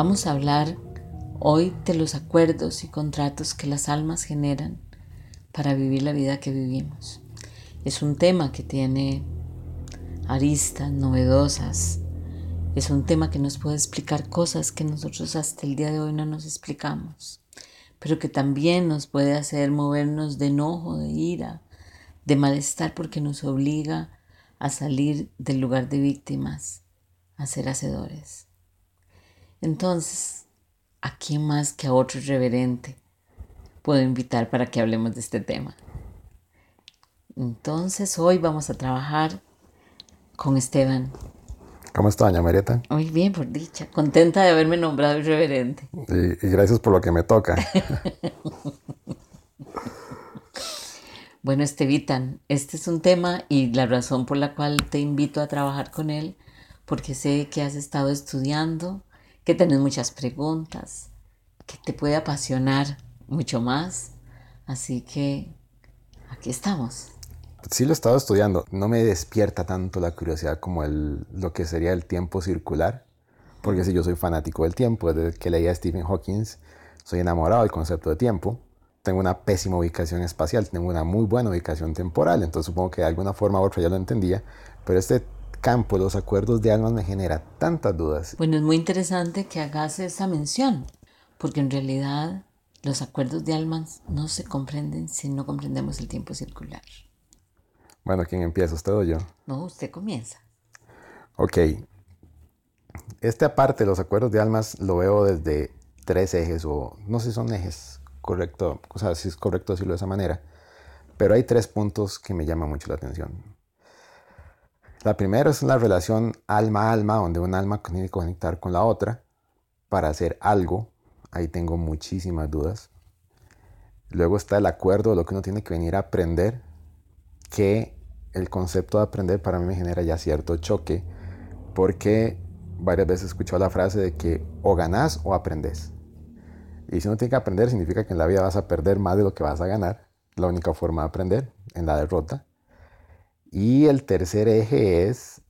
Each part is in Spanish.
Vamos a hablar hoy de los acuerdos y contratos que las almas generan para vivir la vida que vivimos. Es un tema que tiene aristas novedosas. Es un tema que nos puede explicar cosas que nosotros hasta el día de hoy no nos explicamos, pero que también nos puede hacer movernos de enojo, de ira, de malestar porque nos obliga a salir del lugar de víctimas, a ser hacedores. Entonces, ¿a quién más que a otro reverente puedo invitar para que hablemos de este tema? Entonces, hoy vamos a trabajar con Esteban. ¿Cómo está, doña Marieta? Muy bien, por dicha. Contenta de haberme nombrado reverente. Y, y gracias por lo que me toca. Bueno, Estevitan, este es un tema y la razón por la cual te invito a trabajar con él, porque sé que has estado estudiando, que tenés muchas preguntas, que te puede apasionar mucho más. Así que aquí estamos. Sí lo he estado estudiando. No me despierta tanto la curiosidad como el, lo que sería el tiempo circular, porque si yo soy fanático del tiempo, desde que leía a Stephen Hawking, soy enamorado del concepto de tiempo tengo una pésima ubicación espacial, tengo una muy buena ubicación temporal, entonces supongo que de alguna forma u otra ya lo entendía, pero este campo, los acuerdos de almas me genera tantas dudas. Bueno, es muy interesante que hagas esa mención, porque en realidad los acuerdos de almas no se comprenden si no comprendemos el tiempo circular. Bueno, ¿quién empieza, usted o yo? No, usted comienza. Ok. Este aparte de los acuerdos de almas lo veo desde tres ejes o no sé si son ejes, correcto, o sea, si es correcto decirlo de esa manera, pero hay tres puntos que me llaman mucho la atención. La primera es la relación alma-alma, donde un alma tiene que conectar con la otra para hacer algo. Ahí tengo muchísimas dudas. Luego está el acuerdo, lo que uno tiene que venir a aprender, que el concepto de aprender para mí me genera ya cierto choque, porque varias veces he escuchado la frase de que o ganás o aprendes. Y si uno tiene que aprender, significa que en la vida vas a perder más de lo que vas a ganar. La única forma de aprender, en la derrota. Y el tercer eje es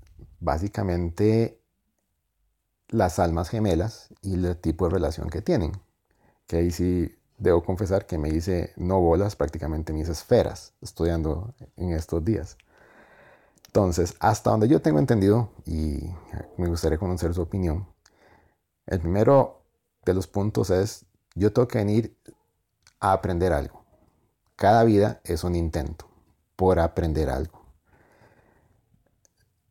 básicamente las almas gemelas y el tipo de relación que tienen. Que ahí sí debo confesar que me hice no bolas, prácticamente mis esferas, estudiando en estos días. Entonces, hasta donde yo tengo entendido, y me gustaría conocer su opinión, el primero de los puntos es yo tengo que venir a aprender algo. Cada vida es un intento por aprender algo.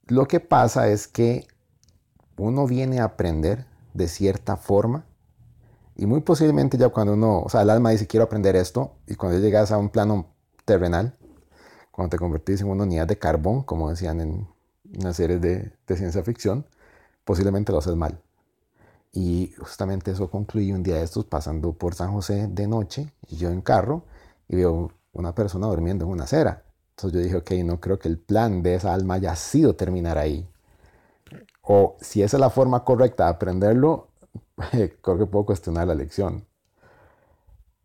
Lo que pasa es que uno viene a aprender de cierta forma y muy posiblemente ya cuando uno, o sea, el alma dice quiero aprender esto y cuando llegas a un plano terrenal, cuando te convertís en una unidad de carbón, como decían en una serie de, ciencia ficción, posiblemente lo haces mal. Y justamente eso concluí un día de estos pasando por San José de noche, yo en carro, y veo una persona durmiendo en una acera. Entonces yo dije, ok, no creo que el plan de esa alma haya sido terminar ahí. O si esa es la forma correcta de aprenderlo, creo que puedo cuestionar la lección.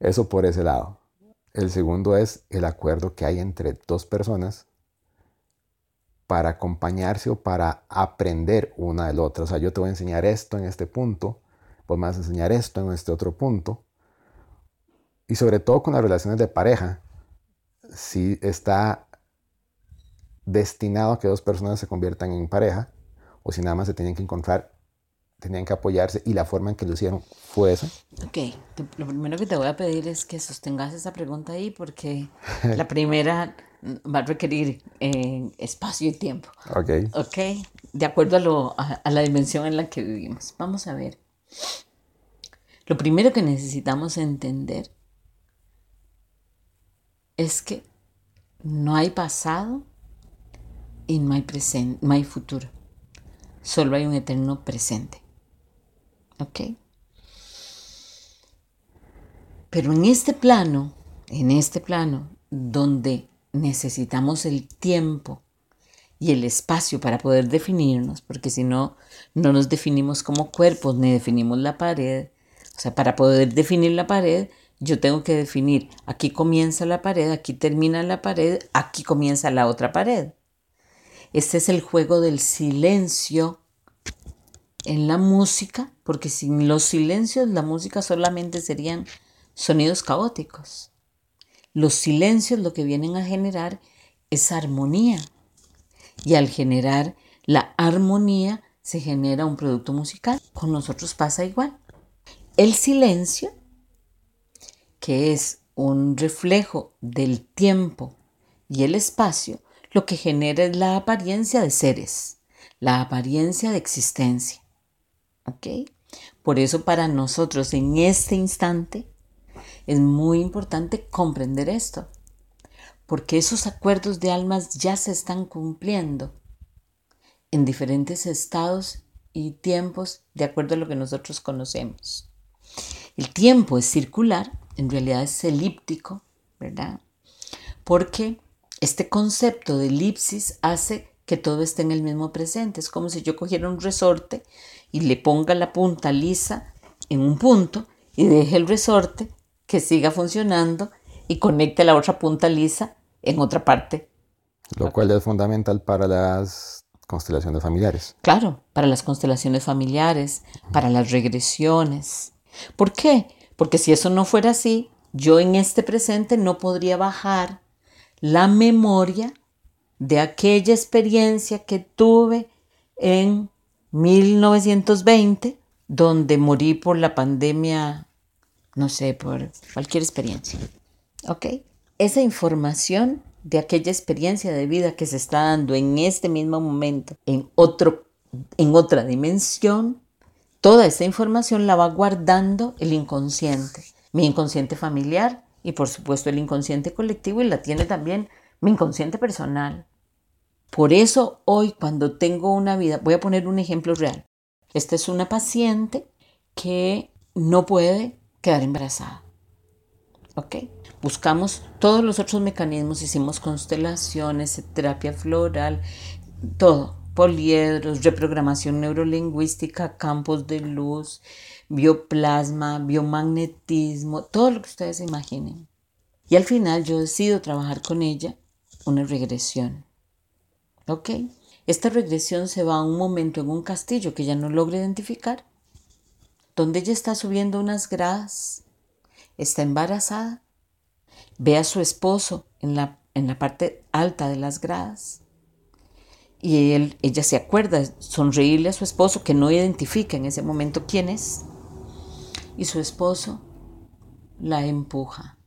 Eso por ese lado. El segundo es el acuerdo que hay entre dos personas para acompañarse o para aprender una del otro. O sea, yo te voy a enseñar esto en este punto, vos me vas a enseñar esto en este otro punto. Y sobre todo con las relaciones de pareja, si está destinado a que dos personas se conviertan en pareja, o si nada más se tienen que encontrar, tenían que apoyarse, y la forma en que lo hicieron fue esa. Ok, lo primero que te voy a pedir es que sostengas esa pregunta ahí, porque la primera va a requerir eh, espacio y tiempo. Ok. Ok, de acuerdo a, lo, a, la dimensión en la que vivimos. Vamos a ver. Lo primero que necesitamos entender es que no hay pasado y no hay presente, no hay futuro. Solo hay un eterno presente. ¿Ok? Pero en este plano, en este plano, donde necesitamos el tiempo y el espacio para poder definirnos, porque si no, no nos definimos como cuerpos ni definimos la pared. O sea, para poder definir la pared, yo tengo que definir, aquí comienza la pared, aquí termina la pared, aquí comienza la otra pared. Este es el juego del silencio en la música, porque sin los silencios la música solamente serían sonidos caóticos. Los silencios lo que vienen a generar es armonía. Y al generar la armonía se genera un producto musical. Con nosotros pasa igual. El silencio, que es un reflejo del tiempo y el espacio, lo que genera es la apariencia de seres, la apariencia de existencia. ¿Ok? Por eso para nosotros en este instante es muy importante comprender esto, porque esos acuerdos de almas ya se están cumpliendo en diferentes estados y tiempos de acuerdo a lo que nosotros conocemos. El tiempo es circular, en realidad es elíptico, ¿verdad? Porque este concepto de elipsis hace que todo esté en el mismo presente. Es como si yo cogiera un resorte y le ponga la punta lisa en un punto y deje el resorte que siga funcionando y conecte la otra punta lisa en otra parte. Lo cual es fundamental para las constelaciones familiares. Claro, para las constelaciones familiares, para las regresiones. ¿Por qué? Porque si eso no fuera así, yo en este presente no podría bajar la memoria de aquella experiencia que tuve en 1920, donde morí por la pandemia, no sé, por cualquier experiencia. ¿Ok? Esa información de aquella experiencia de vida que se está dando en este mismo momento, en, otro, en otra dimensión, toda esa información la va guardando el inconsciente, mi inconsciente familiar y por supuesto el inconsciente colectivo y la tiene también mi inconsciente personal. Por eso hoy cuando tengo una vida, voy a poner un ejemplo real. Esta es una paciente que no puede quedar embarazada. ¿Ok? Buscamos todos los otros mecanismos, hicimos constelaciones, terapia floral, todo, poliedros, reprogramación neurolingüística, campos de luz, bioplasma, biomagnetismo, todo lo que ustedes imaginen. Y al final yo decido trabajar con ella una regresión. ¿Ok? Esta regresión se va a un momento en un castillo que ella no logra identificar, donde ella está subiendo unas gradas, está embarazada, ve a su esposo en la, en la parte alta de las gradas y ella se acuerda sonreírle a su esposo que no identifica en ese momento quién es y su esposo la empuja.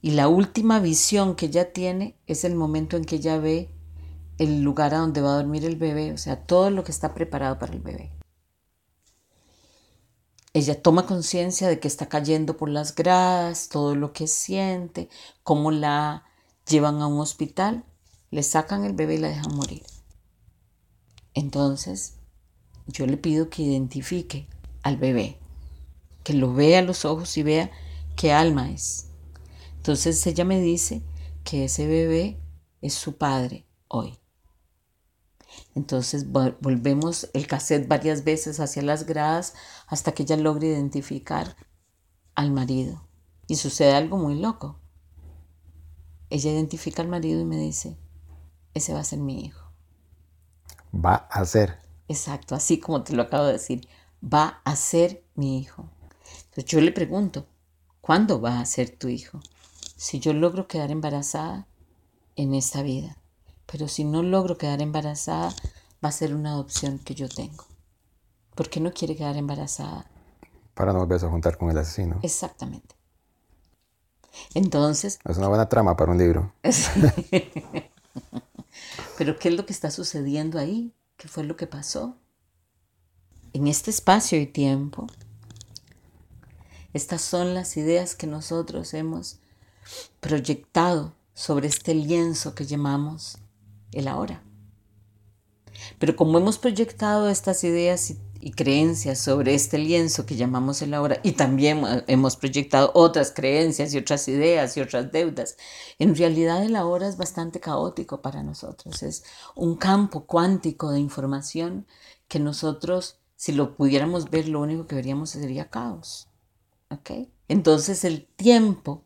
Y la última visión que ella tiene es el momento en que ella ve el lugar a donde va a dormir el bebé, o sea, todo lo que está preparado para el bebé. Ella toma conciencia de que está cayendo por las gradas, todo lo que siente, cómo la llevan a un hospital, le sacan el bebé y la dejan morir. Entonces, yo le pido que identifique al bebé, que lo vea a los ojos y vea qué alma es. Entonces ella me dice que ese bebé es su padre hoy. Entonces volvemos el cassette varias veces hacia las gradas hasta que ella logra identificar al marido. Y sucede algo muy loco. Ella identifica al marido y me dice, ese va a ser mi hijo. Va a ser. Exacto, así como te lo acabo de decir, va a ser mi hijo. Entonces yo le pregunto, ¿cuándo va a ser tu hijo? si yo logro quedar embarazada en esta vida. Pero si no logro quedar embarazada, va a ser una adopción que yo tengo. ¿Por qué no quiere quedar embarazada? Para no volverse a juntar con el asesino. Exactamente. Entonces... Es una buena trama para un libro. Pero ¿qué es lo que está sucediendo ahí? ¿Qué fue lo que pasó? En este espacio y tiempo, estas son las ideas que nosotros hemos proyectado sobre este lienzo que llamamos el ahora. Pero como hemos proyectado estas ideas y, creencias sobre este lienzo que llamamos el ahora, y también hemos proyectado otras creencias y otras ideas y otras deudas, en realidad el ahora es bastante caótico para nosotros. Es un campo cuántico de información que nosotros, si lo pudiéramos ver, lo único que veríamos sería caos. Entonces el tiempo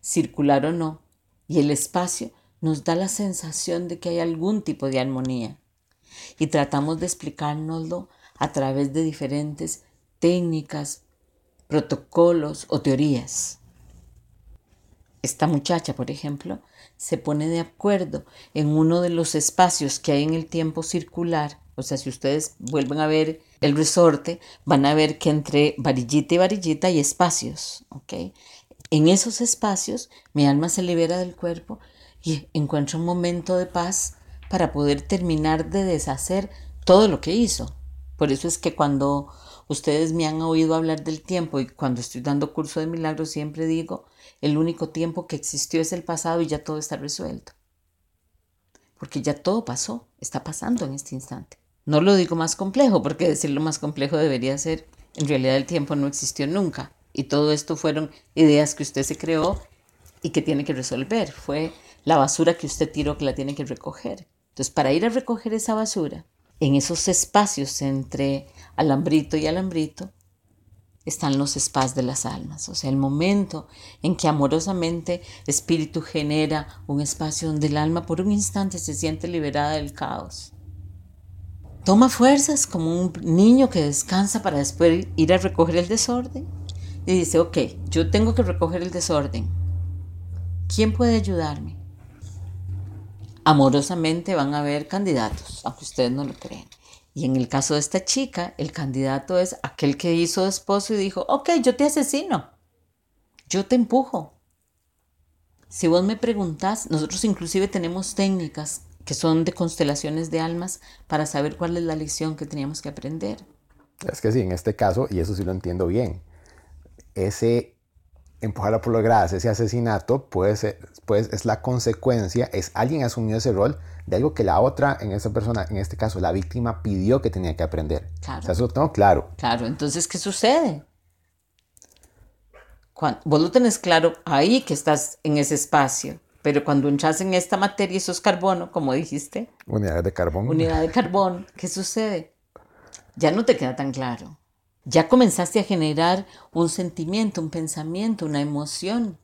circular o no, y el espacio nos da la sensación de que hay algún tipo de armonía. y tratamos de explicárnoslo a través de diferentes técnicas, protocolos o teorías. Esta muchacha, por ejemplo, se pone de acuerdo en uno de los espacios que hay en el tiempo circular. O sea, si ustedes vuelven a ver el resorte, van a ver que entre varillita y varillita hay espacios, ¿ok? En esos espacios mi alma se libera del cuerpo y encuentra un momento de paz para poder terminar de deshacer todo lo que hizo. Por eso es que cuando ustedes me han oído hablar del tiempo y cuando estoy dando curso de milagros siempre digo, el único tiempo que existió es el pasado y ya todo está resuelto. Porque ya todo pasó, está pasando en este instante. No lo digo más complejo, porque decirlo más complejo debería ser, en realidad el tiempo no existió nunca. Y todo esto fueron ideas que usted se creó y que tiene que resolver. Fue la basura que usted tiró que la tiene que recoger. Entonces, para ir a recoger esa basura, en esos espacios entre alambrito y alambrito, están los spas de las almas, o sea, el momento en que amorosamente espíritu genera un espacio donde el alma por un instante se siente liberada del caos. Toma fuerzas como un niño que descansa para después ir a recoger el desorden y dice, ok, yo tengo que recoger el desorden. ¿Quién puede ayudarme? Amorosamente van a haber candidatos, aunque ustedes no lo creen. Y en el caso de esta chica, el candidato es aquel que hizo esposo y dijo, ok, yo te asesino, yo te empujo. Si vos me preguntás, nosotros inclusive tenemos técnicas que son de constelaciones de almas para saber cuál es la lección que teníamos que aprender. Es que sí, en este caso, y eso sí lo entiendo bien, ese empujarla por las gradas, ese asesinato, puede ser, pues es la consecuencia, es alguien asumió ese rol de algo que la otra, en esa persona, en este caso la víctima, pidió que tenía que aprender. Claro. O sea, eso lo tengo claro. Claro, entonces, ¿qué sucede? Cuando, vos lo tenés claro ahí que estás en ese espacio, pero cuando entras en esta materia, eso es carbono, como dijiste. Unidad de carbono. Unidad de carbón, ¿qué sucede? Ya no te queda tan claro ya comenzaste a generar un sentimiento, un pensamiento, una emoción.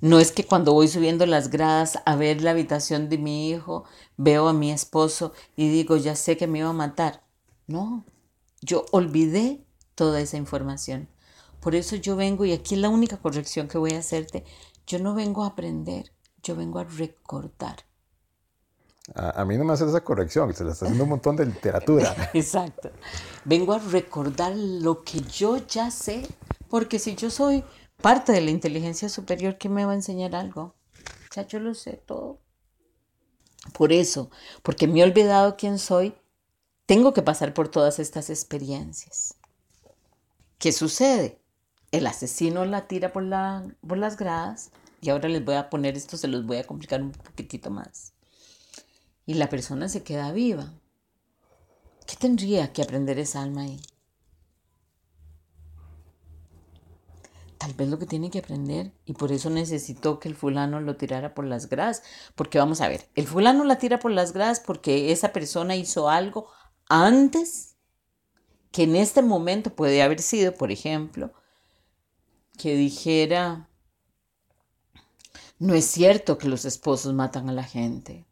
No es que cuando voy subiendo las gradas a ver la habitación de mi hijo, veo a mi esposo y digo, ya sé que me iba a matar. No, yo olvidé toda esa información. Por eso yo vengo, y aquí es la única corrección que voy a hacerte, yo no vengo a aprender, yo vengo a recordar. A, mí no me hace esa corrección, se le está haciendo un montón de literatura. Exacto. Vengo a recordar lo que yo ya sé, porque si yo soy parte de la inteligencia superior, ¿qué me va a enseñar algo? Ya yo lo sé todo. Por eso, porque me he olvidado quién soy, tengo que pasar por todas estas experiencias. ¿Qué sucede? El asesino la tira por, la, por las gradas y ahora les voy a poner esto, se los voy a complicar un poquitito más y la persona se queda viva. ¿Qué tendría que aprender esa alma ahí? Tal vez lo que tiene que aprender, y por eso necesitó que el fulano lo tirara por las gradas, porque vamos a ver, el fulano la tira por las gradas porque esa persona hizo algo antes que en este momento puede haber sido, por ejemplo, que dijera, no es cierto que los esposos matan a la gente.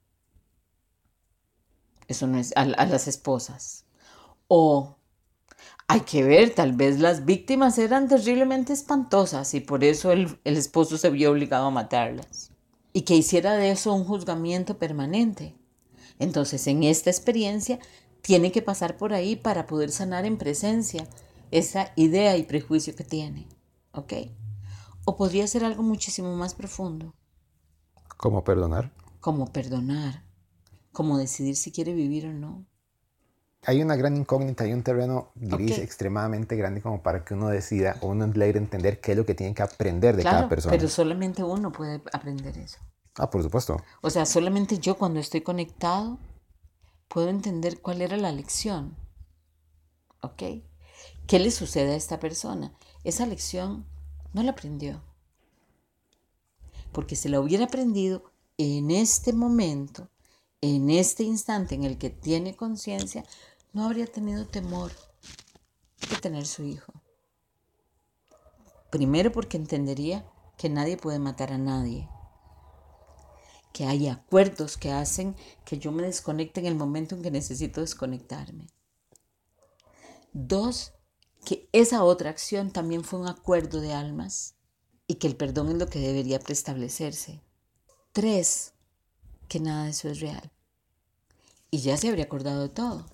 Eso no es a, las esposas. O hay que ver, tal vez las víctimas eran terriblemente espantosas y por eso el, el esposo se vio obligado a matarlas. Y que hiciera de eso un juzgamiento permanente. Entonces, en esta experiencia, tiene que pasar por ahí para poder sanar en presencia esa idea y prejuicio que tiene. ¿Ok? O podría ser algo muchísimo más profundo. ¿Cómo perdonar? Como perdonar como decidir si quiere vivir o no. Hay una gran incógnita, hay un terreno gris extremadamente grande como para que uno decida o uno a entender qué es lo que tiene que aprender de cada persona. Pero solamente uno puede aprender eso. Ah, por supuesto. O sea, solamente yo cuando estoy conectado puedo entender cuál era la lección. ¿Ok? ¿Qué le sucede a esta persona? Esa lección no la aprendió. Porque si la hubiera aprendido en este momento, en este instante en el que tiene conciencia, no habría tenido temor de tener su hijo. Primero porque entendería que nadie puede matar a nadie. que hay acuerdos que hacen que yo me desconecte en el momento en que necesito desconectarme. Dos, que esa otra acción también fue un acuerdo de almas y que el perdón es lo que debería preestablecerse. Tres, que nada de eso es real. Y ya se habría acordado de todo.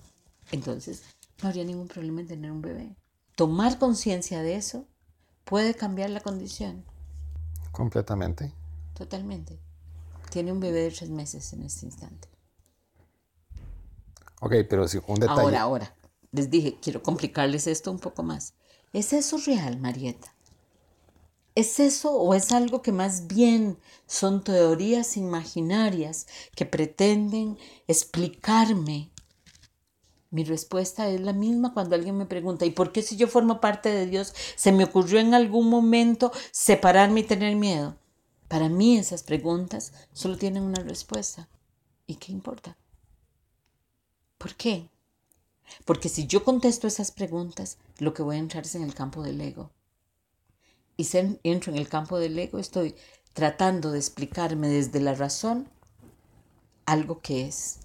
Entonces, no habría ningún problema en tener un bebé. Tomar conciencia de eso puede cambiar la condición. Completamente. Totalmente. Tiene un bebé de tres meses en este instante. Ok, pero si un detalle. Ahora, ahora. Les dije, quiero complicarles esto un poco más. ¿Es eso real, Marieta? ¿Es eso o es algo que más bien son teorías imaginarias que pretenden explicarme? Mi respuesta es la misma cuando alguien me pregunta, ¿y por qué si yo formo parte de Dios se me ocurrió en algún momento separarme y tener miedo? Para mí esas preguntas solo tienen una respuesta. ¿Y qué importa? ¿Por qué? Porque si yo contesto esas preguntas, lo que voy a entrar es en el campo del ego. Y si entro en el campo del ego, estoy tratando de explicarme desde la razón algo que es.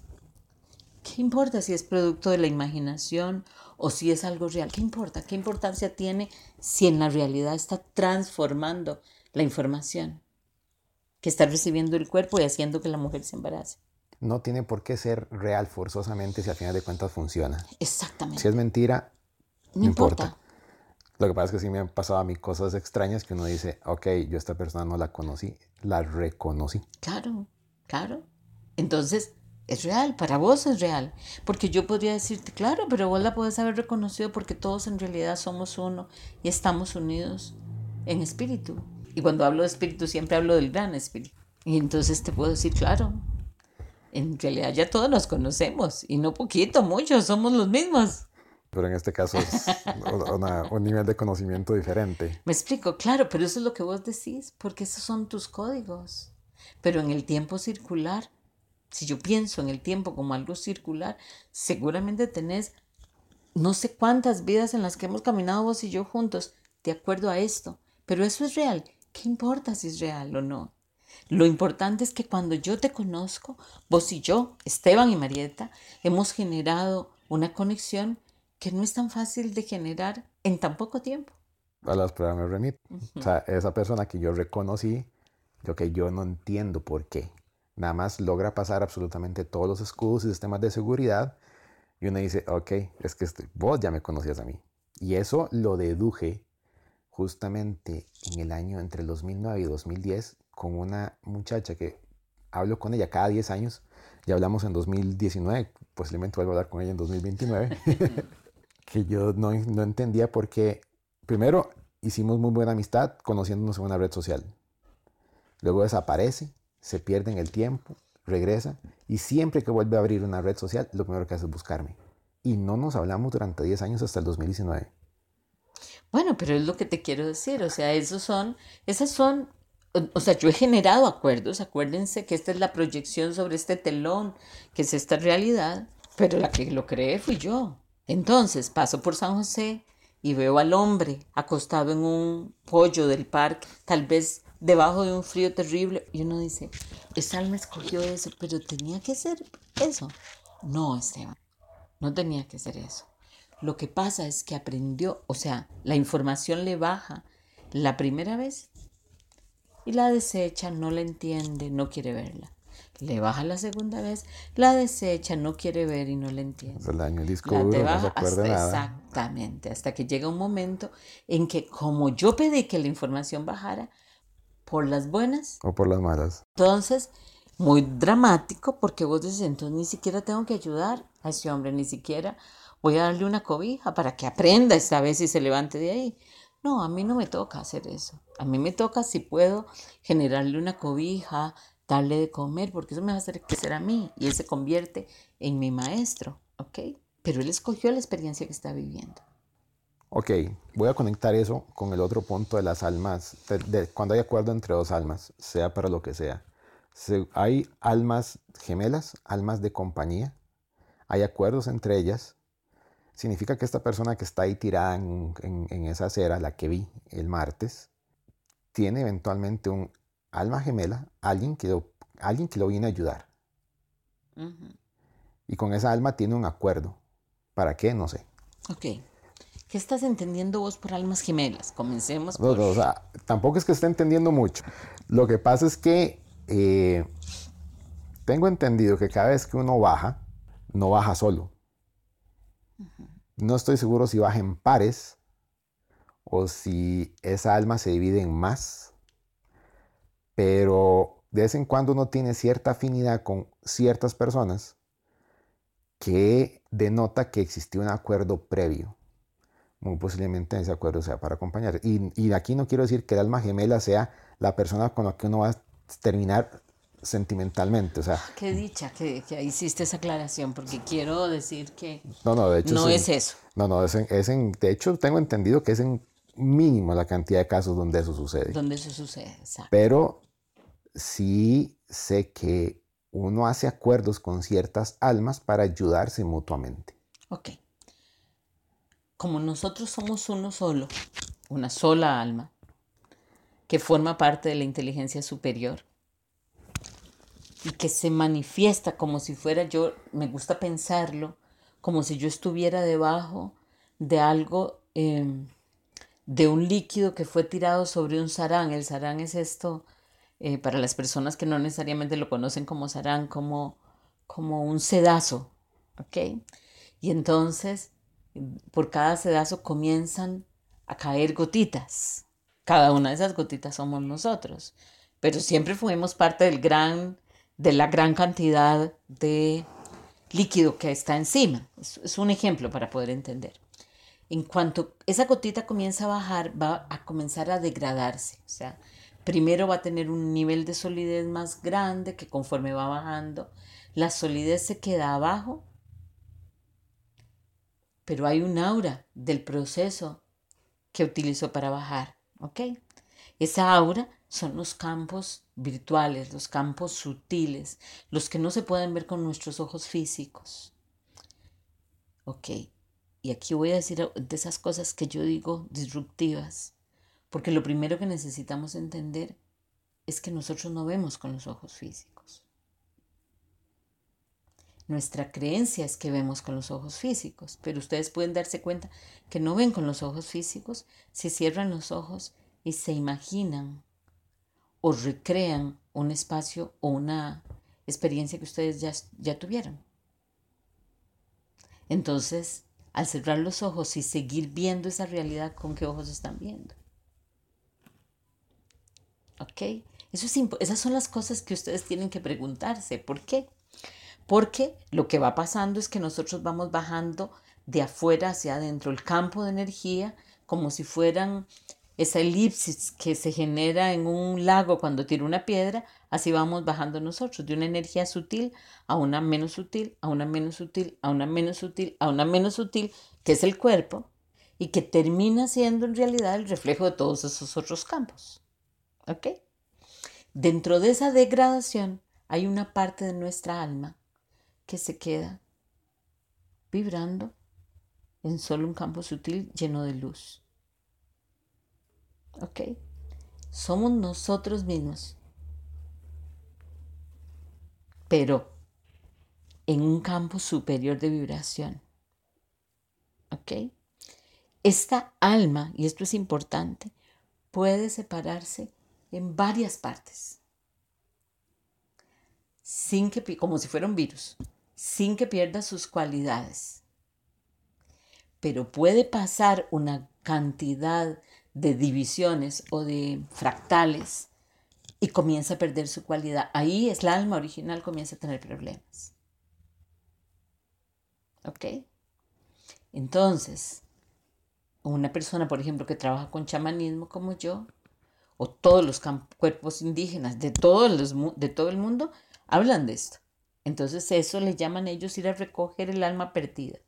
¿Qué importa si es producto de la imaginación o si es algo real? ¿Qué importa? ¿Qué importancia tiene si en la realidad está transformando la información que está recibiendo el cuerpo y haciendo que la mujer se embarace? No tiene por qué ser real forzosamente si al final de cuentas funciona. Exactamente. Si es mentira, no, importa. Lo que pasa es que sí me han pasado a mí cosas extrañas que uno dice, ok, yo esta persona no la conocí, la reconocí. Claro, claro. Entonces, es real, para vos es real. Porque yo podría decirte, claro, pero vos la podés haber reconocido porque todos en realidad somos uno y estamos unidos en espíritu. Y cuando hablo de espíritu siempre hablo del gran espíritu. Y entonces te puedo decir, claro, en realidad ya todos nos conocemos y no poquito, muchos, somos los mismos pero en este caso es un nivel de conocimiento diferente. Me explico, claro, pero eso es lo que vos decís, porque esos son tus códigos. Pero en el tiempo circular, si yo pienso en el tiempo como algo circular, seguramente tenés no sé cuántas vidas en las que hemos caminado vos y yo juntos, de acuerdo a esto. Pero eso es real. ¿Qué importa si es real o no? Lo importante es que cuando yo te conozco, vos y yo, Esteban y Marieta, hemos generado una conexión que no es tan fácil de generar en tan poco tiempo. A las pruebas me remito. O sea, esa persona que yo reconocí, lo que yo no entiendo por qué. Nada más logra pasar absolutamente todos los escudos y sistemas de seguridad. Y uno dice, ok, es que este, vos ya me conocías a mí. Y eso lo deduje justamente en el año entre el 2009 y 2010 con una muchacha que hablo con ella cada 10 años. Ya hablamos en 2019, posiblemente vuelvo a hablar con ella en 2029. que yo no, no entendía por qué, primero, hicimos muy buena amistad conociéndonos en una red social. Luego desaparece, se pierde en el tiempo, regresa y siempre que vuelve a abrir una red social, lo primero que hace es buscarme. Y no nos hablamos durante 10 años hasta el 2019. Bueno, pero es lo que te quiero decir, o sea, esos son, esas son, o sea, yo he generado acuerdos, acuérdense que esta es la proyección sobre este telón, que es esta realidad, pero la que lo cree fui yo. Entonces paso por San José y veo al hombre acostado en un pollo del parque, tal vez debajo de un frío terrible, y uno dice, esa alma escogió eso, pero tenía que ser eso. No, Esteban, no tenía que ser eso. Lo que pasa es que aprendió, o sea, la información le baja la primera vez y la desecha, no la entiende, no quiere verla le baja la segunda vez, la desecha, no quiere ver y no le entiende. el daño el disco duro, no se acuerda nada. Exactamente, hasta que llega un momento en que como yo pedí que la información bajara, por las buenas. O por las malas. Entonces, muy dramático porque vos dices, entonces ni siquiera tengo que ayudar a ese hombre, ni siquiera voy a darle una cobija para que aprenda esta vez y se levante de ahí. No, a mí no me toca hacer eso. A mí me toca si puedo generarle una cobija, darle de comer, porque eso me va a hacer crecer a mí y él se convierte en mi maestro, ¿ok? Pero él escogió la experiencia que está viviendo. Ok, voy a conectar eso con el otro punto de las almas, de, cuando hay acuerdo entre dos almas, sea para lo que sea. hay almas gemelas, almas de compañía, hay acuerdos entre ellas. Significa que esta persona que está ahí tirada en, en esa acera, la que vi el martes, tiene eventualmente un alma gemela, alguien que alguien que lo viene a ayudar. Y con esa alma tiene un acuerdo. ¿Para qué? No sé. Ok. ¿Qué estás entendiendo vos por almas gemelas? Comencemos por... o sea, tampoco es que esté entendiendo mucho. Lo que pasa es que eh, tengo entendido que cada vez que uno baja, no baja solo. No estoy seguro si baja en pares o si esa alma se divide en más, pero de vez en cuando uno tiene cierta afinidad con ciertas personas que denota que existió un acuerdo previo muy posiblemente ese acuerdo sea para acompañar. Y, y aquí no quiero decir que el alma gemela sea la persona con la que uno va a terminar sentimentalmente, o sea... Qué dicha que, que hiciste esa aclaración, porque quiero decir que no, no, de hecho no es, eso. No, no, es es en, de hecho tengo entendido que es en mínimo la cantidad de casos donde eso sucede. Donde eso sucede, exacto. Pero sí sé que uno hace acuerdos con ciertas almas para ayudarse mutuamente. Ok como nosotros somos uno solo, una sola alma, que forma parte de la inteligencia superior y que se manifiesta como si fuera yo, me gusta pensarlo, como si yo estuviera debajo de algo, em, de un líquido que fue tirado sobre un sarán. El sarán es esto, eh, para las personas que no necesariamente lo conocen como sarán, como, como un sedazo, ¿ok? Y entonces por cada sedazo comienzan a caer gotitas. Cada una de esas gotitas somos nosotros. Pero siempre fuimos parte del gran, de la gran cantidad de líquido que está encima. Es, es un ejemplo para poder entender. En cuanto esa gotita comienza a bajar, va a comenzar a degradarse. O sea, primero va a tener un nivel de solidez más grande que conforme va bajando, la solidez se queda abajo pero hay un aura del proceso que utilizó para bajar, ¿ok? Esa aura son los campos virtuales, los campos sutiles, los que no se pueden ver con nuestros ojos físicos. ¿Ok? Y aquí voy a decir de esas cosas que yo digo disruptivas, porque lo primero que necesitamos entender es que nosotros no vemos con los ojos físicos. Nuestra creencia es que vemos con los ojos físicos, pero ustedes pueden darse cuenta que no ven con los ojos físicos si cierran los ojos y se imaginan o recrean un espacio o una experiencia que ustedes ya, ya tuvieron. Entonces, al cerrar los ojos y seguir viendo esa realidad, ¿con qué ojos están viendo? ¿Ok? Eso es esas son las cosas que ustedes tienen que preguntarse. ¿Por qué? Porque lo que va pasando es que nosotros vamos bajando de afuera hacia adentro el campo de energía como si fueran esa elipsis que se genera en un lago cuando tira una piedra, así vamos bajando nosotros, de una energía sutil a una menos sutil, a una menos sutil, a una menos sutil, a una menos sutil, que es el cuerpo, y que termina siendo en realidad el reflejo de todos esos otros campos. ¿Ok? Dentro de esa degradación hay una parte de nuestra alma que se queda vibrando en solo un campo sutil lleno de luz. ¿Ok? Somos nosotros mismos, pero en un campo superior de vibración. ¿Ok? Esta alma, y esto es importante, puede separarse en varias partes, sin que, como si fuera un virus sin que pierda sus cualidades. Pero puede pasar una cantidad de divisiones o de fractales y comienza a perder su cualidad. Ahí es la alma original comienza a tener problemas. ¿Ok? Entonces, una persona, por ejemplo, que trabaja con chamanismo como yo, o todos los cuerpos indígenas de, de todo el mundo, hablan de esto. Entonces eso le llaman ellos ir a recoger el alma perdida.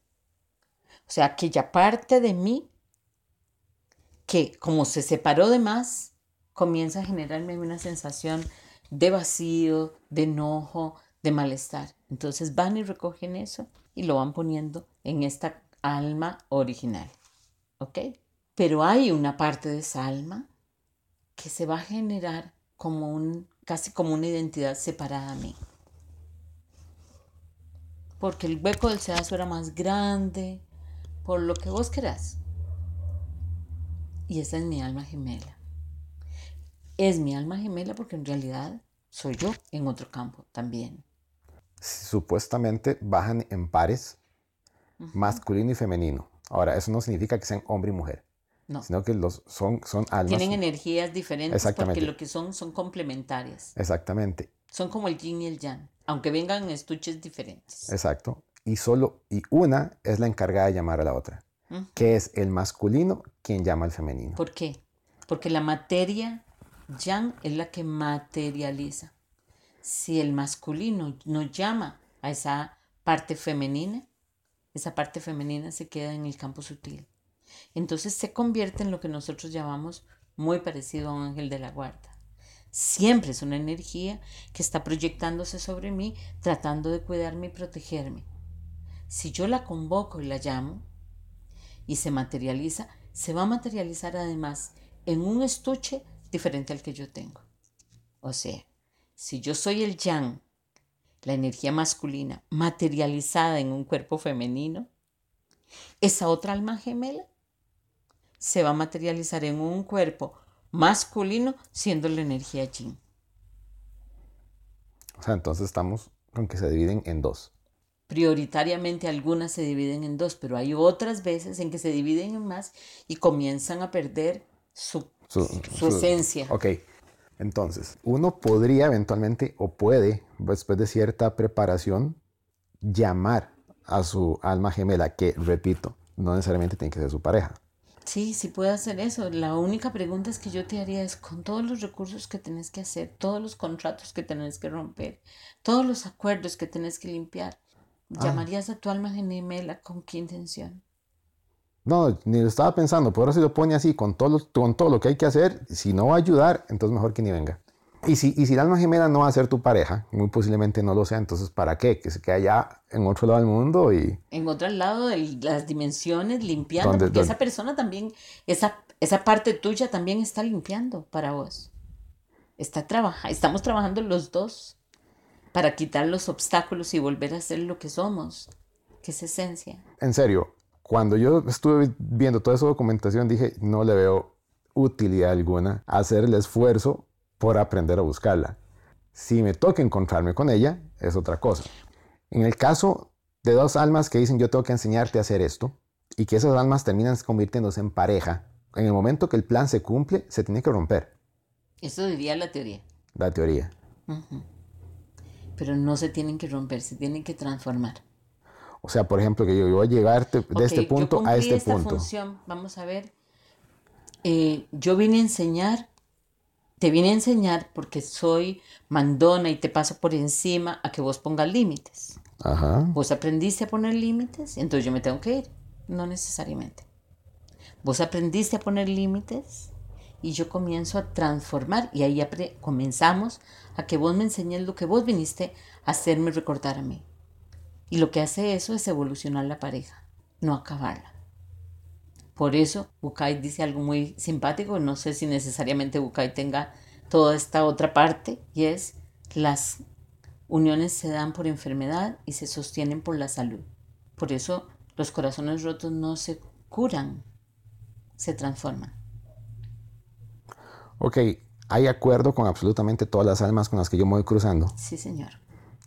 O sea, aquella parte de mí que como se separó de más, comienza a generarme una sensación de vacío, de enojo, de malestar. Entonces van y recogen eso y lo van poniendo en esta alma original. ¿Ok? Pero hay una parte de esa alma que se va a generar como un casi como una identidad separada a mí. Porque el hueco del sedazo era más grande, por lo que vos querás. Y esa es mi alma gemela. Es mi alma gemela porque en realidad soy yo en otro campo también. Supuestamente bajan en pares, masculino y femenino. Ahora, eso no significa que sean hombre y mujer. No. Sino que los son, son almas. Tienen energías diferentes porque lo que son son complementarias. Exactamente. Son como el yin y el yang, aunque vengan en estuches diferentes. Exacto. Y solo, y una es la encargada de llamar a la otra, que es el masculino quien llama al femenino. ¿Por qué? Porque la materia yang es la que materializa. Si el masculino no llama a esa parte femenina, esa parte femenina se queda en el campo sutil. Entonces se convierte en lo que nosotros llamamos muy parecido a un ángel de la guarda. Siempre es una energía que está proyectándose sobre mí, tratando de cuidarme y protegerme. Si yo la convoco y la llamo y se materializa, se va a materializar además en un estuche diferente al que yo tengo. O sea, si yo soy el yang, la energía masculina materializada en un cuerpo femenino, esa otra alma gemela se va a materializar en un cuerpo masculino siendo la energía yin. O sea, entonces estamos con que se dividen en dos. Prioritariamente algunas se dividen en dos, pero hay otras veces en que se dividen en más y comienzan a perder su, esencia. Ok, entonces uno podría eventualmente o puede, después de cierta preparación, llamar a su alma gemela, que repito, no necesariamente tiene que ser su pareja. Sí, sí puede hacer eso. La única pregunta es que yo te haría es con todos los recursos que tenés que hacer, todos los contratos que tenés que romper, todos los acuerdos que tenés que limpiar, ah. ¿llamarías a tu alma gemela con qué intención? No, ni lo estaba pensando, por eso se lo pone así, con todo, con todo lo que hay que hacer, si no va a ayudar, entonces mejor que ni venga. Y si, y si el alma gemela no va a ser tu pareja, muy posiblemente no lo sea, entonces ¿para qué? Que se quede allá en otro lado del mundo y... En otro lado de las dimensiones, limpiando, porque esa persona también, esa, esa parte tuya también está limpiando para vos. Está trabaja, estamos trabajando los dos para quitar los obstáculos y volver a ser lo que somos, que es esencia. En serio, cuando yo estuve viendo toda esa documentación dije, no le veo utilidad alguna hacer el esfuerzo por aprender a buscarla. Si me toca encontrarme con ella, es otra cosa. En el caso de dos almas que dicen yo tengo que enseñarte a hacer esto, y que esas almas terminan convirtiéndose en pareja, en el momento que el plan se cumple, se tiene que romper. Eso diría la teoría. La teoría. Pero no se tienen que romper, se tienen que transformar. O sea, por ejemplo, que yo, voy a llegarte de este punto a este esta punto. Función. Vamos a ver. Eh, yo vine a enseñar te vine a enseñar porque soy mandona y te paso por encima a que vos pongas límites. Ajá. Vos aprendiste a poner límites, entonces yo me tengo que ir. No necesariamente. Vos aprendiste a poner límites y yo comienzo a transformar y ahí comenzamos a que vos me enseñes lo que vos viniste a hacerme recordar a mí. Y lo que hace eso es evolucionar la pareja, no acabarla. Por eso Bukai dice algo muy simpático, no sé si necesariamente Bukai tenga toda esta otra parte, y es las uniones se dan por enfermedad y se sostienen por la salud. Por eso los corazones rotos no se curan, se transforman. Ok, ¿hay acuerdo con absolutamente todas las almas con las que yo me voy cruzando? Sí, señor.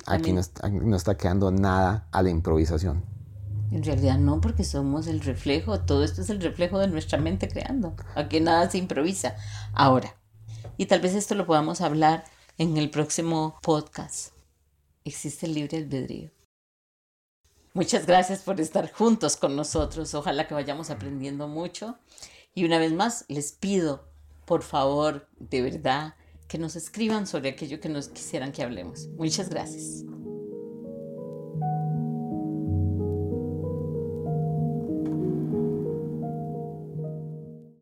Aquí no, no está quedando nada a la improvisación. En realidad no, porque somos el reflejo, todo esto es el reflejo de nuestra mente creando. Aquí nada se improvisa. Ahora, y tal vez esto lo podamos hablar en el próximo podcast. Existe el libre albedrío. Muchas gracias por estar juntos con nosotros. Ojalá que vayamos aprendiendo mucho. Y una vez más, les pido, por favor, de verdad, que nos escriban sobre aquello que nos quisieran que hablemos. Muchas gracias.